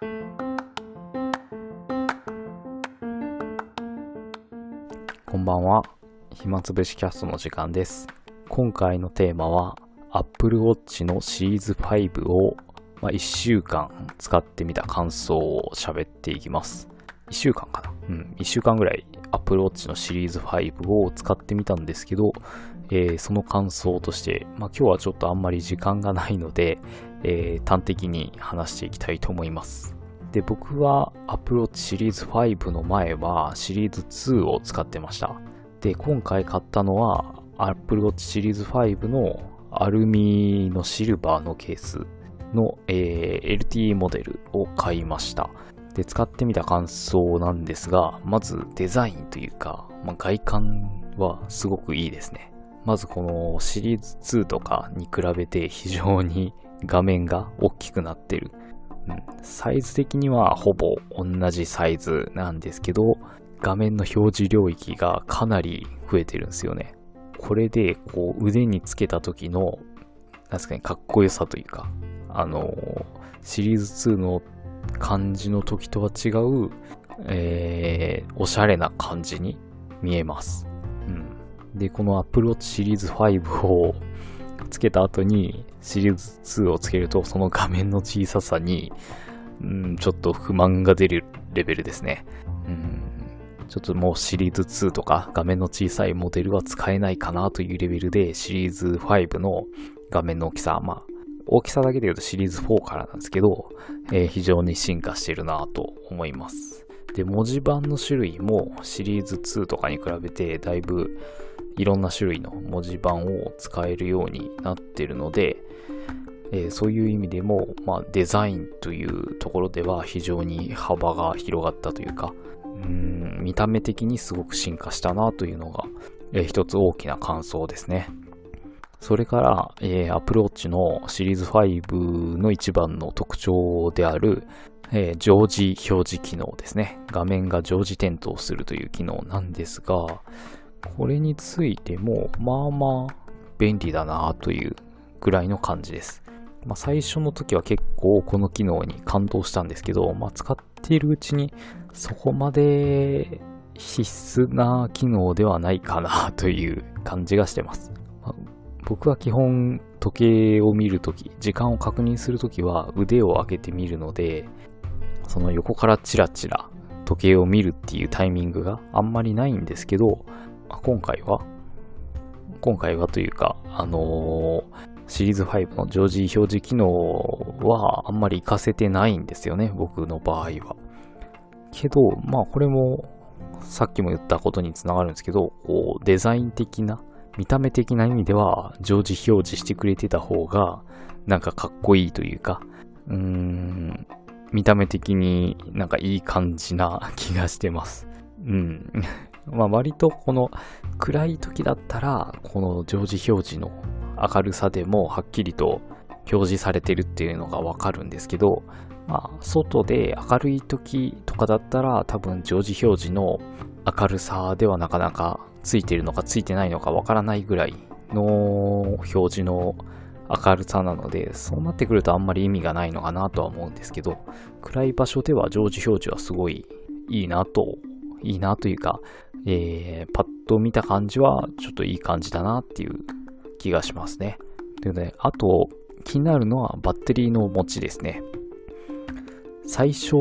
こんばんは。暇つぶしキャストの時間です。今回のテーマは Apple Watch のシーズ5を、まあ、1週間使ってみた感想を喋っていきます。1週間かな？うん。1週間ぐらい Apple Watch のシリーズ5を使ってみたんですけど、えーその感想として、まあ、今日はちょっとあんまり時間がないので、えー端的に話していきたいと思います。で、僕は Apple Watch シリーズ5の前はシリーズ2を使ってました。で、今回買ったのは Apple Watch シリーズ5のアルミのシルバーのケースの、えー LTE モデルを買いました。で、使ってみた感想なんですが、まずデザインというか、まあ、外観はすごくいいですね。まずこのシリーズ2とかに比べて非常に画面が大きくなってる。うん、サイズ的にはほぼ同じサイズなんですけど、画面の表示領域がかなり増えてるんですよね。これでこう腕につけた時の、なんですかね、かっこよさというか、あのーシリーズ2の感じの時とは違う、えー、おしゃれな感じに見えます。うん。で、この Apple Watch シリーズ5をつけた後にシリーズ2をつけると、その画面の小ささに、うん、ちょっと不満が出るレベルですね。うん。ちょっともうシリーズ2とか画面の小さいモデルは使えないかなというレベルでシリーズ5の画面の大きさ、まあ、大きさだけで言うとシリーズ4からなんですけど、えー非常に進化してるなと思います。で、文字盤の種類もシリーズ2とかに比べてだいぶいろんな種類の文字盤を使えるようになってるので、えーそういう意味でも、まあ、デザインというところでは非常に幅が広がったというか、うん見た目的にすごく進化したなというのが、えー一つ大きな感想ですね。それから、えー、Apple Watch のシリーズ5の一番の特徴である、えー常時表示機能ですね。画面が常時点灯するという機能なんですが、これについても、まあまあ便利だなというぐらいの感じです。まあ、最初の時は結構この機能に感動したんですけど、まあ、使っているうちにそこまで必須な機能ではないかなという感じがしてます。僕は基本時計を見るとき、時間を確認するときは腕を上げて見るので、その横からチラチラ時計を見るっていうタイミングがあんまりないんですけど、今回は、今回はというか、あのーシリーズ5の常時表示機能はあんまり活かせてないんですよね、僕の場合は。けど、まあこれもさっきも言ったことにつながるんですけど、こうデザイン的な、見た目的な意味では常時表示してくれてた方がなんかかっこいいというか、うーん、見た目的になんかいい感じな気がしてます。うん。まあ割とこの暗い時だったら、この常時表示の明るさでもはっきりと表示されてるっていうのがわかるんですけど、まあ外で明るい時とかだったら多分常時表示の明るさではなかなかついてるのかついてないのかわからないぐらいの表示の明るさなので、そうなってくるとあんまり意味がないのかなとは思うんですけど、暗い場所では常時表示はすごいいいなと、いいなというか、えー、パッと見た感じはちょっといい感じだなっていう気がしますね。というので、あと気になるのはバッテリーの持ちですね。最初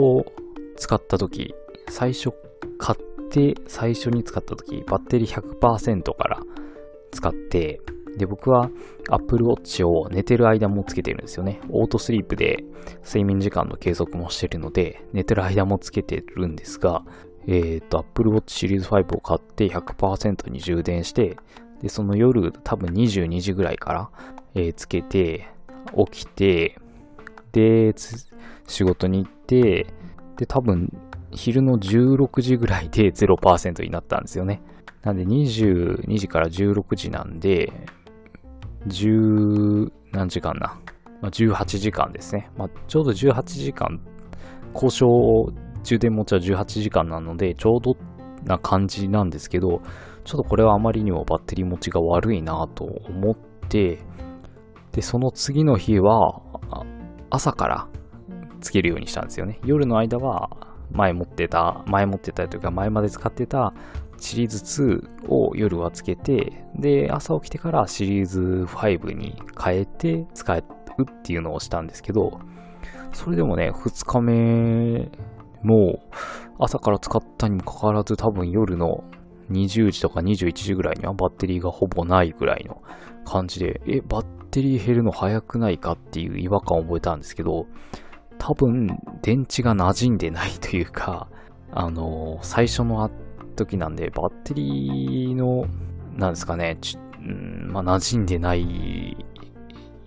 使った時、最初買って最初に使った時、バッテリー100%から使って、で、僕は Apple Watch を寝てる間もつけてるんですよね。オートスリープで睡眠時間の計測もしてるので、寝てる間もつけてるんですが、えっ、と、Apple Watch シリーズ5を買って100%に充電して、で、その夜多分22時ぐらいから、えーつけて、起きて、で、仕事に行って、で、多分昼の16時ぐらいで0%になったんですよね。なんで22時から16時なんで、10何時間な。まあ、18時間ですね。まあ、ちょうど18時間、交渉充電持ちは18時間なので、ちょうどな感じなんですけど、ちょっとこれはあまりにもバッテリー持ちが悪いなと思って、で、その次の日は、朝からつけるようにしたんですよね。夜の間は前持ってた、前持ってたというか前まで使ってたシリーズ2を夜はつけて、で、朝起きてからシリーズ5に変えて使うっていうのをしたんですけど、それでもね、2日目も朝から使ったにもかかわらず多分夜の20時とか21時ぐらいにはバッテリーがほぼないぐらいの感じで、え、バッテリー減るの早くないかっていう違和感を覚えたんですけど、多分電池が馴染んでないというか、あの最初の時なんで、バッテリーの、なんですかね、ちまあ、馴染んでない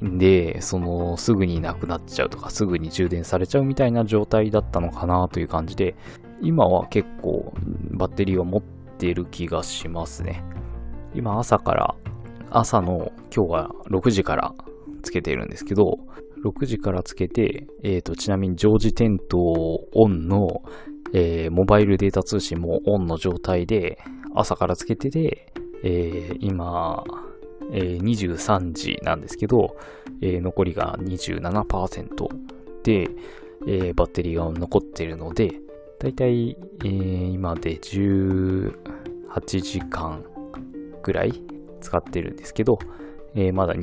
んで、その、すぐになくなっちゃうとか、すぐに充電されちゃうみたいな状態だったのかなという感じで、今は結構バッテリーを持ってる気がしますね。今朝から、朝の今日は6時からつけてるんですけど、6時からつけて、え、ー、と、ちなみに常時点灯オンの、えー、モバイルデータ通信もオンの状態で、朝からつけてて、えー、今、えー、23時なんですけど、えー、残りが27%で、えー、バッテリーが残っているので、だいたい、今で18時間ぐらい使ってるんですけど、えー、まだ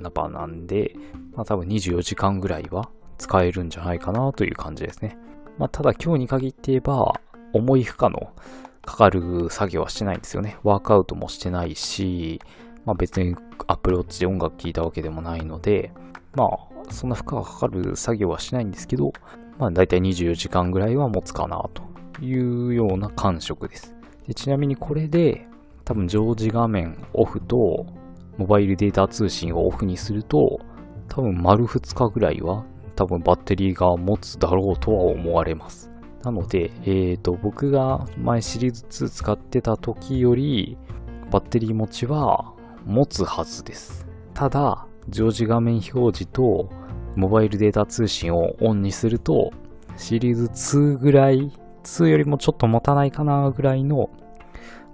7%なんで、まあ多分24時間ぐらいは使えるんじゃないかなという感じですね。まあただ今日に限って言えば、重い負荷のかかる作業はしてないんですよね。ワークアウトもしてないし、まあ別に Apple Watch で音楽聴いたわけでもないので、まあそんな負荷がかかる作業はしないんですけど、まあ大体24時間ぐらいは持つかなというような感触です。でちなみにこれで多分常時画面オフとモバイルデータ通信をオフにすると多分丸2日ぐらいは多分バッテリーが持つだろうとは思われます。なので、えっ、ー、と、僕が前シリーズ2使ってた時よりバッテリー持ちは持つはずです。ただ、常時画面表示とモバイルデータ通信をオンにすると、シリーズ2ぐらい、2よりもちょっと持たないかなぐらいの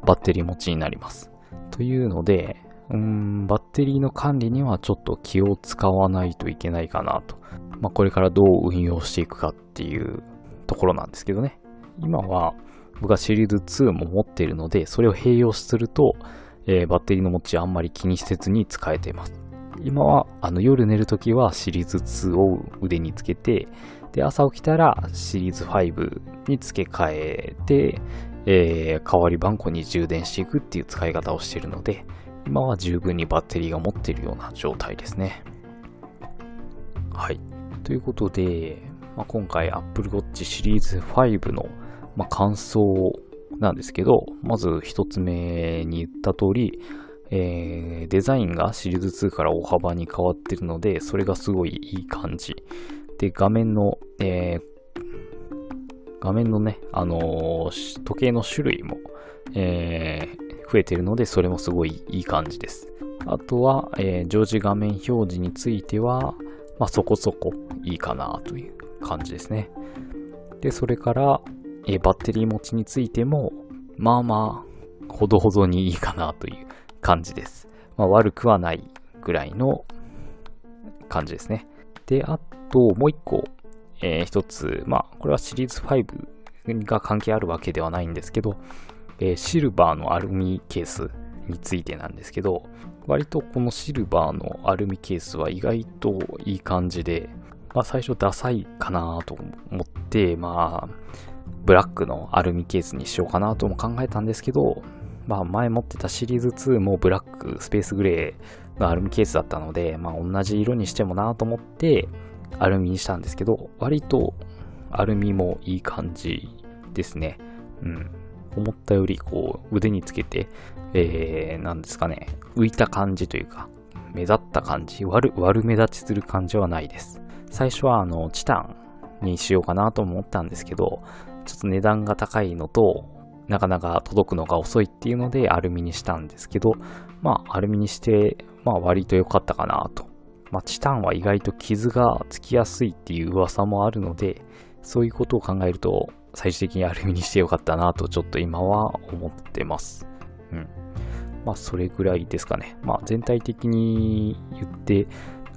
バッテリー持ちになります。というので、うん、バッテリーの管理にはちょっと気を使わないといけないかなと。まあ、これからどう運用していくかっていうところなんですけどね。今は僕はシリーズ2も持っているので、それを併用すると、えー、バッテリーの持ちあんまり気にせずに使えています。今はあの夜寝るときはシリーズ2を腕につけて、で、朝起きたらシリーズ5に付け替えて、えー、代わり番号に充電していくっていう使い方をしているので、今は十分にバッテリーが持っているような状態ですね。はい。ということで、まあ、今回 Apple Watch シリーズ5の、まあ、感想なんですけど、まず一つ目に言った通り、えー、デザインがシリーズ2から大幅に変わってるので、それがすごいいい感じ。で、画面の、えー、画面のね、あのー、時計の種類も、えー、増えてるので、それもすごいいい感じです。あとは、えー、常時画面表示については、まあ、そこそこいいかなという感じですね。で、それから、えバッテリー持ちについても、まあまあ、ほどほどにいいかなという感じです。まあ、悪くはないぐらいの感じですね。で、あと、もう一個、えー、一つ、まあ、これはシリーズ5が関係あるわけではないんですけど、え、シルバーのアルミケースについてなんですけど、割とこのシルバーのアルミケースは意外といい感じで、まあ、最初ダサいかなと思って、まあ、ブラックのアルミケースにしようかなとも考えたんですけど、まあ前持ってたシリーズ2もブラック、スペースグレーのアルミケースだったので、まあ同じ色にしてもなと思ってアルミにしたんですけど、割とアルミもいい感じですね。うん。思ったよりこう腕につけて、えー、なんですかね、浮いた感じというか、目立った感じ、悪、悪目立ちする感じはないです。最初はあの、チタンにしようかなと思ったんですけど、ちょっと値段が高いのと、なかなか届くのが遅いっていうのでアルミにしたんですけど、まあアルミにして、まあ割と良かったかなと。まあチタンは意外と傷がつきやすいっていう噂もあるので、そういうことを考えると、最終的にアルミにしてよかったなとちょっと今は思ってます。うん。まあそれぐらいですかね。まあ全体的に言って、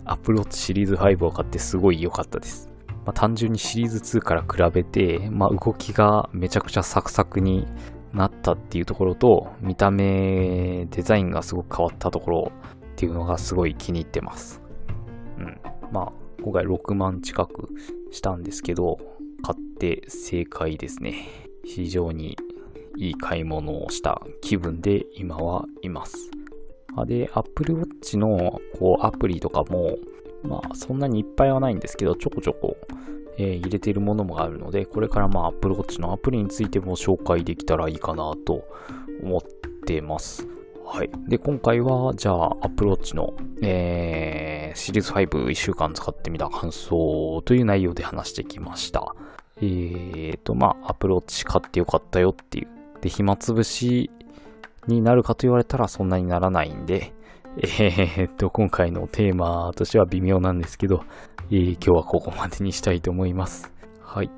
Apple Watch シリーズ5を買ってすごい良かったです。まあ、単純にシリーズ2から比べて、まあ、動きがめちゃくちゃサクサクになったっていうところと、見た目、デザインがすごく変わったところっていうのがすごい気に入ってます。うん。まあ、今回6万近くしたんですけど、買って正解ですね。非常にいい買い物をした気分で今はいます。で、Apple Watch のこうアプリとかも、まあそんなにいっぱいはないんですけど、ちょこちょこ、えー、入れているものもあるので、これからまあ Apple Watch のアプリについても紹介できたらいいかなと思ってます。はい。で、今回は、じゃあ、Apple Watch の、えー、シリーズ51週間使ってみた感想という内容で話してきました。えーと、まあ、Apple Watch 買ってよかったよっていう。で、暇つぶしになるかと言われたらそんなにならないんで、えー、っと、今回のテーマとしては微妙なんですけど、えー、今日はここまでにしたいと思います。はい。